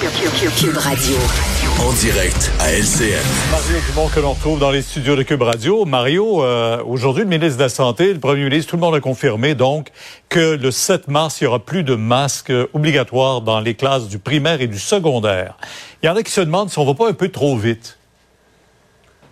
Cube Radio. En direct à LCN. Mario Dumont que l'on retrouve dans les studios de Cube Radio. Mario, euh, aujourd'hui, le ministre de la Santé, le premier ministre, tout le monde a confirmé donc que le 7 mars, il y aura plus de masques obligatoires dans les classes du primaire et du secondaire. Il y en a qui se demandent si on va pas un peu trop vite.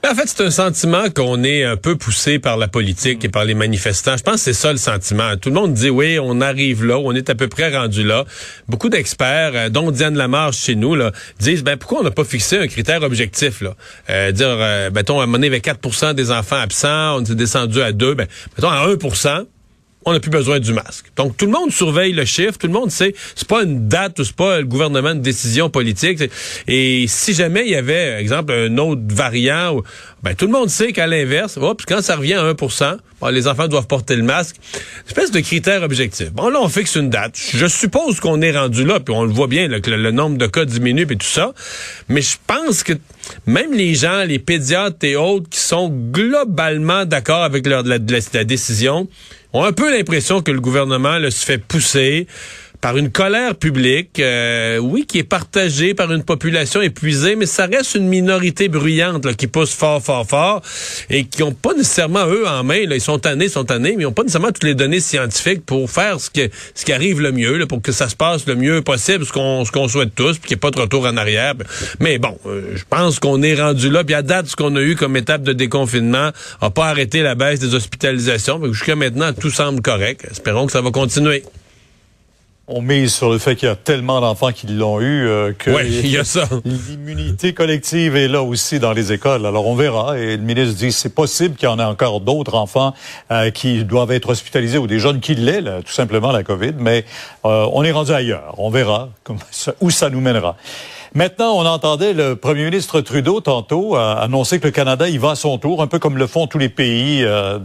En fait, c'est un sentiment qu'on est un peu poussé par la politique et par les manifestants. Je pense que c'est ça le sentiment. Tout le monde dit oui, on arrive là, on est à peu près rendu là. Beaucoup d'experts, euh, dont Diane Lamarche chez nous, disent ben pourquoi on n'a pas fixé un critère objectif là? Euh, Dire, euh, mettons, à un moment donné, avait 4% des enfants absents, on est descendu à 2, ben mettons à 1 on n'a plus besoin du masque. Donc tout le monde surveille le chiffre, tout le monde sait, c'est pas une date, c'est pas le gouvernement de décision politique. Et si jamais il y avait, exemple, un autre variant, ben tout le monde sait qu'à l'inverse, oh, quand ça revient à 1 bon, les enfants doivent porter le masque. Une espèce de critère objectif. Bon là, on fixe une date. Je suppose qu'on est rendu là, puis on le voit bien, que le, nombre de cas diminue et tout ça. Mais je pense que même les gens, les pédiatres et autres qui sont globalement d'accord avec leur, la décision, ont un peu l'impression que le gouvernement se fait pousser par une colère publique, euh, oui, qui est partagée par une population épuisée, mais ça reste une minorité bruyante qui pousse fort, fort, fort, et qui n'ont pas nécessairement eux en main. Ils sont tannés, sont tannés, mais ils n'ont pas nécessairement toutes les données scientifiques pour faire ce, qui arrive le mieux, pour que ça se passe le mieux possible, ce qu'on ce souhaite tous, puis qu'il n'y ait pas de retour en arrière. Mais bon, euh, je pense qu'on est rendu là. Puis à date, ce qu'on a eu comme étape de déconfinement n'a pas arrêté la baisse des hospitalisations. Jusqu'à maintenant, tout semble correct. Espérons que ça va continuer on mise sur le fait qu'il y a tellement d'enfants qui l'ont eu euh, que il y a ça. l'immunité collective est là aussi dans les écoles. Alors on verra. Et le ministre dit c'est possible qu'il y en ait encore d'autres enfants euh, qui doivent être hospitalisés ou des jeunes qui l'aient, tout simplement la COVID. Mais euh, on est rendu ailleurs. On verra où ça nous mènera. Maintenant, on entendait le premier ministre Trudeau tantôt annoncer que le Canada y va à son tour, un peu comme le font tous les pays euh,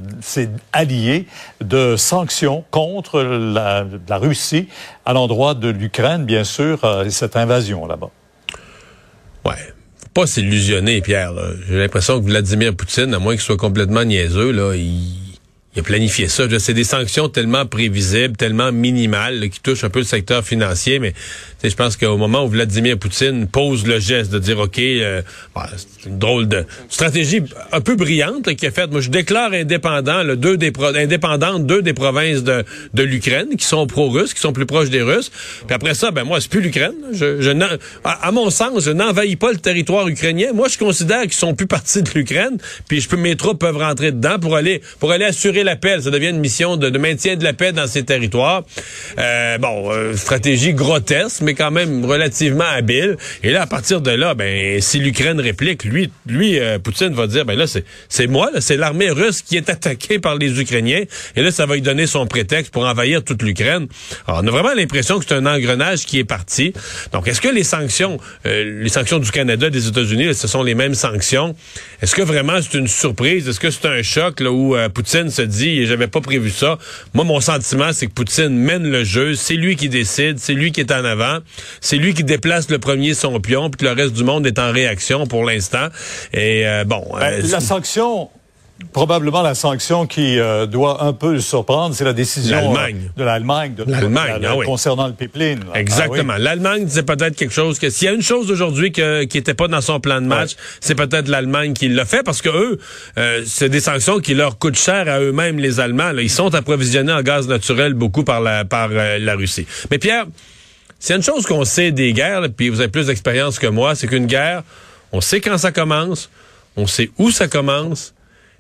alliés, de sanctions contre la, la Russie à l'endroit de l'Ukraine, bien sûr, euh, cette invasion là-bas. Ouais faut pas s'illusionner, Pierre. J'ai l'impression que Vladimir Poutine, à moins qu'il soit complètement niaiseux, là, il il a planifié ça. C'est des sanctions tellement prévisibles, tellement minimales, qui touchent un peu le secteur financier, mais je pense qu'au moment où Vladimir Poutine pose le geste de dire, OK, euh, bah, c'est une drôle de stratégie un peu brillante qui est faite. Moi, je déclare indépendant, le deux des indépendante deux des provinces de, de l'Ukraine qui sont pro-russes, qui sont plus proches des Russes. Puis après ça, ben moi, c'est plus l'Ukraine. Je, je à, mon sens, je n'envahis pas le territoire ukrainien. Moi, je considère qu'ils sont plus partie de l'Ukraine. Puis je peux, mes troupes peuvent rentrer dedans pour aller pour aller assurer la paix. Ça devient une mission de, maintien de la paix dans ces territoires. Euh, bon, euh, stratégie grotesque, mais quand même relativement habile. Et là, à partir de là, ben, si l'Ukraine réplique, lui, lui, euh, Poutine va dire, ben là, c'est, moi, c'est l'armée russe qui est attaquée par les Ukrainiens. Et là, ça va lui donner son prétexte pour envahir toute l'Ukraine. On a vraiment l'impression que c'est un engrenage qui est parti. Donc, est-ce que les sanctions, les sanctions du Canada, des États-Unis, ce sont les mêmes sanctions? Est-ce que vraiment c'est une surprise? Est-ce que c'est un choc là, où Poutine se dit et j'avais pas prévu ça. Moi, mon sentiment, c'est que Poutine mène le jeu. C'est lui qui décide. C'est lui qui est en avant. C'est lui qui déplace le premier son pion, puis que le reste du monde est en réaction pour l'instant. Et euh, bon. Ben, euh, la sanction probablement la sanction qui euh, doit un peu le surprendre, c'est la décision euh, de l'Allemagne de, l'Allemagne ah concernant le pipeline. Ah Exactement. L'Allemagne, c'est peut-être quelque chose que s'il y a une chose aujourd'hui qui n'était pas dans son plan de match, c'est peut-être l'Allemagne qui l'a fait parce que eux, euh, c'est des sanctions qui leur coûtent cher à eux-mêmes les Allemands. Ils sont approvisionnés en gaz naturel beaucoup par la par la Russie. Mais Pierre, c'est une chose qu'on sait des guerres, puis vous avez plus d'expérience que moi, c'est qu'une guerre, on sait quand ça commence, on sait où ça commence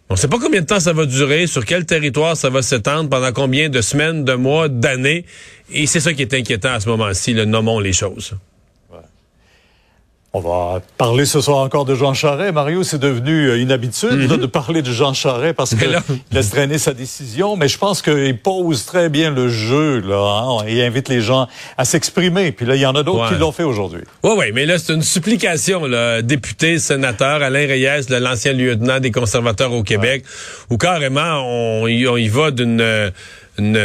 on ne sait pas combien de temps ça va durer, sur quel territoire ça va s'étendre, pendant combien de semaines, de mois, d'années. Et c'est ça qui est inquiétant à ce moment-ci, le nommons les choses. On va parler ce soir encore de Jean Charest. Mario, c'est devenu euh, une habitude mhm. de parler de Jean Charest parce qu'il laisse traîner sa décision, mais je pense qu'il pose très bien le jeu là, hein, et invite les gens à s'exprimer. Puis là, il y en a d'autres qui l'ont fait aujourd'hui. Oui, oui, mais là, c'est une supplication, là, député, sénateur, Alain Reyes, l'ancien lieutenant des conservateurs au Québec, où carrément, on, on y va d'une... Une,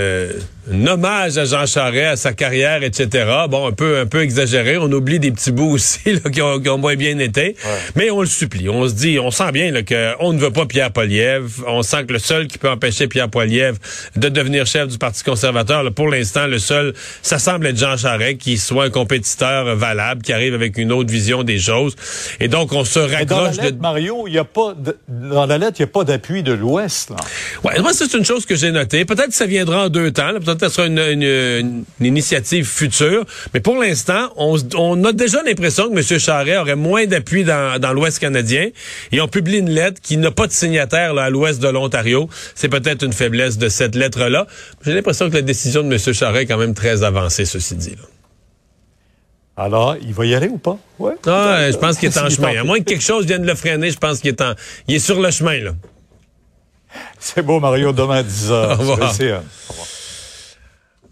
un hommage à Jean Charest, à sa carrière, etc. Bon, un peu, un peu exagéré. On oublie des petits bouts aussi là, qui, ont, qui, ont, moins bien été. Mais on le supplie. On se dit, on sent bien qu'on ne veut pas Pierre Poilievre. On sent que le seul qui peut empêcher Pierre Poilievre de devenir chef du Parti conservateur, là, pour l'instant, le seul, ça semble être Jean Charest, qui soit un compétiteur valable, qui arrive avec une autre vision des choses. Et donc, on se raccroche dans la lettre, de... Mario, il y a pas de, dans la lettre, il n'y a pas d'appui de l'Ouest. Ouais, moi, c'est une chose que j'ai notée. Peut-être que ça viendra en deux temps. Peut-être que ce sera une, une, une, initiative future. Mais pour l'instant, on, on, a déjà l'impression que M. Charret aurait moins d'appui dans, dans l'Ouest canadien. Et on publie une lettre qui n'a pas de signataire là, à l'Ouest de l'Ontario. C'est peut-être une faiblesse de cette lettre-là. J'ai l'impression que la décision de M. Charret est quand même très avancée, ceci dit. Là. Alors, il va y aller ou pas? Ouais. Ah, je pense qu'il est en chemin. À moins que quelque chose vienne le freiner, je pense qu'il est en, il est sur le chemin, là. C'est beau, Mario. Demain à 10 h. Au revoir.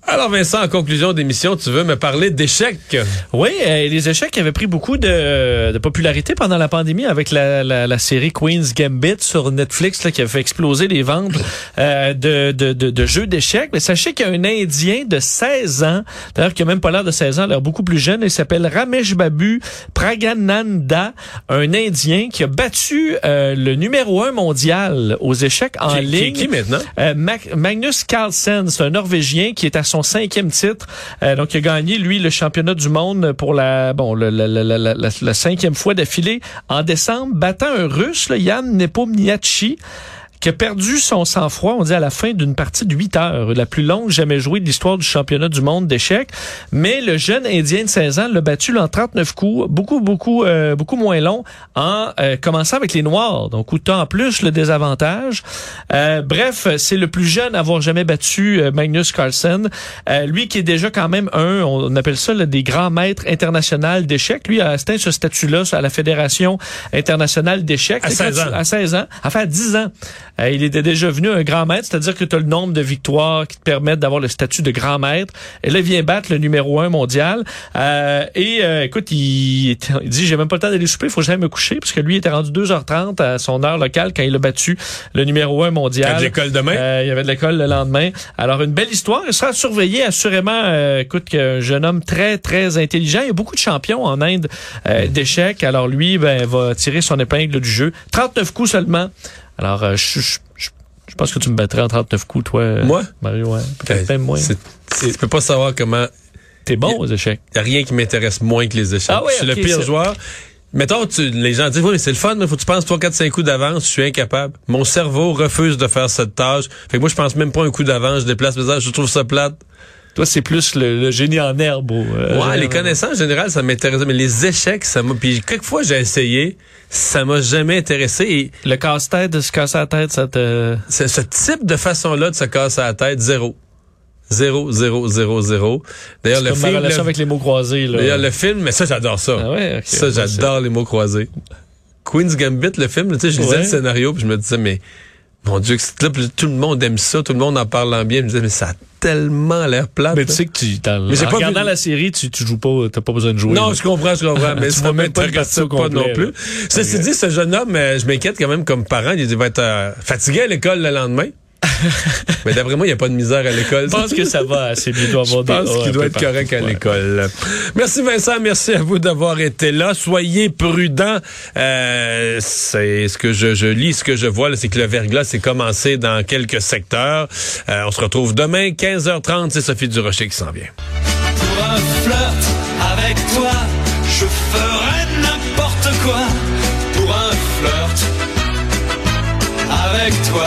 Alors Vincent, en conclusion d'émission, tu veux me parler d'échecs? Oui, euh, les échecs avaient pris beaucoup de, de popularité pendant la pandémie avec la, la, la série Queen's Gambit sur Netflix là, qui a fait exploser les ventes euh, de, de, de, de, jeux d'échecs. Mais sachez qu'il y a un Indien de 16 ans, d'ailleurs qui a même pas l'air de 16 ans, l'air beaucoup plus jeune, il s'appelle Ramesh Babu Pragananda, un Indien qui a battu euh, le numéro un mondial aux échecs en qui, ligne. Qui, qui maintenant? Euh, Magnus Carlsen, c'est un Norvégien qui est à son cinquième titre. Euh, donc, il a gagné, lui, le championnat du monde pour la, bon, la, cinquième fois d'affilée en décembre, battant un Russe, là, Yann Nepomniachtchi qui a perdu son sang-froid, on dit, à la fin d'une partie de 8 heures, la plus longue jamais jouée de l'histoire du championnat du monde d'échecs. Mais le jeune Indien de 16 ans l'a battu en 39 coups, beaucoup, beaucoup, euh, beaucoup moins long, en euh, commençant avec les Noirs. Donc, autant en plus le désavantage. Euh, bref, c'est le plus jeune à avoir jamais battu euh, Magnus Carlsen. Euh, lui qui est déjà quand même un, on appelle ça là, des grands maîtres internationaux d'échecs. Lui a atteint ce statut-là à la Fédération internationale d'échecs. À 16 ans. À 16 ans. Enfin, 10 ans. Euh, il était déjà venu un grand maître, c'est-à-dire que tu as le nombre de victoires qui te permettent d'avoir le statut de grand maître. Et là, il vient battre le numéro un mondial. Euh, et euh, écoute, il, il dit, j'ai même pas le temps d'aller souper, il faut que j'aille me coucher, parce que lui, il était rendu 2h30 à son heure locale quand il a battu le numéro un mondial. Il y avait de l'école demain? Euh, il y avait de l'école le lendemain. Alors, une belle histoire. Il sera surveillé assurément. Euh, écoute, un jeune homme très, très intelligent. Il y a beaucoup de champions en Inde euh, d'échecs. Alors, lui, ben, va tirer son épingle du jeu. 39 coups seulement. Alors, euh, je, je, je, je, pense que tu me battrais en 39 coups, toi, moi? Mario. Ouais. Peut-être même moins. Tu peux pas savoir comment... T'es bon aux échecs. N'y a rien qui m'intéresse moins que les échecs. Ah ouais, je suis okay, le pire joueur. Mettons, tu, les gens disent, oui, mais c'est le fun, mais faut que tu penses 3, 4, 5 coups d'avance, je suis incapable. Mon cerveau refuse de faire cette tâche. Fait que moi, je pense même pas un coup d'avance, je déplace mes je trouve ça plate. Toi, c'est plus le, le, génie en herbe. Euh, ouais, les connaissances générales, ça m'intéresse. Mais les échecs, ça m'a. Puis quelquefois, j'ai essayé, ça m'a jamais intéressé. Et le casse-tête de se casser la tête, ça te. Ce, ce type de façon-là de se casser la tête, zéro. Zéro, zéro, zéro, zéro. D'ailleurs, le comme film. Ma relation avec les mots croisés, là. D'ailleurs, le film, mais ça, j'adore ça. Ah ouais, okay, ça, j'adore les mots croisés. Queen's Gambit, le film, tu sais, je lisais Ouais. le scénario, puis je me disais, mais mon Dieu, là, tout le monde aime ça, tout le monde en parle en bien. Je me disais, mais ça a tellement l'air plate. Mais tu sais que tu, dans, Mais en pas regardant vu- la série, tu, tu joues pas, t'as pas besoin de jouer. Non, là. je comprends, je comprends, mais ça même pas pas complet, non plus. Ceci Ok. dit, ce jeune homme, euh, je m'inquiète quand même comme parent. Il va être euh, fatigué à l'école le lendemain. mais d'après moi, il n'y a pas de misère à l'école. Je pense que ça va assez bien. Doit Je avoir pense qu'il doit être partout. correct à Ouais. l'école. Merci Vincent, merci à vous d'avoir été là. Soyez prudents. Euh, c'est ce que je, je lis, ce que je vois, là, c'est que le verglas s'est commencé dans quelques secteurs. Euh, on se retrouve demain, 15h30. C'est Sophie Durocher qui s'en vient. Pour un flirt avec toi, je ferais n'importe quoi. Pour un flirt avec toi.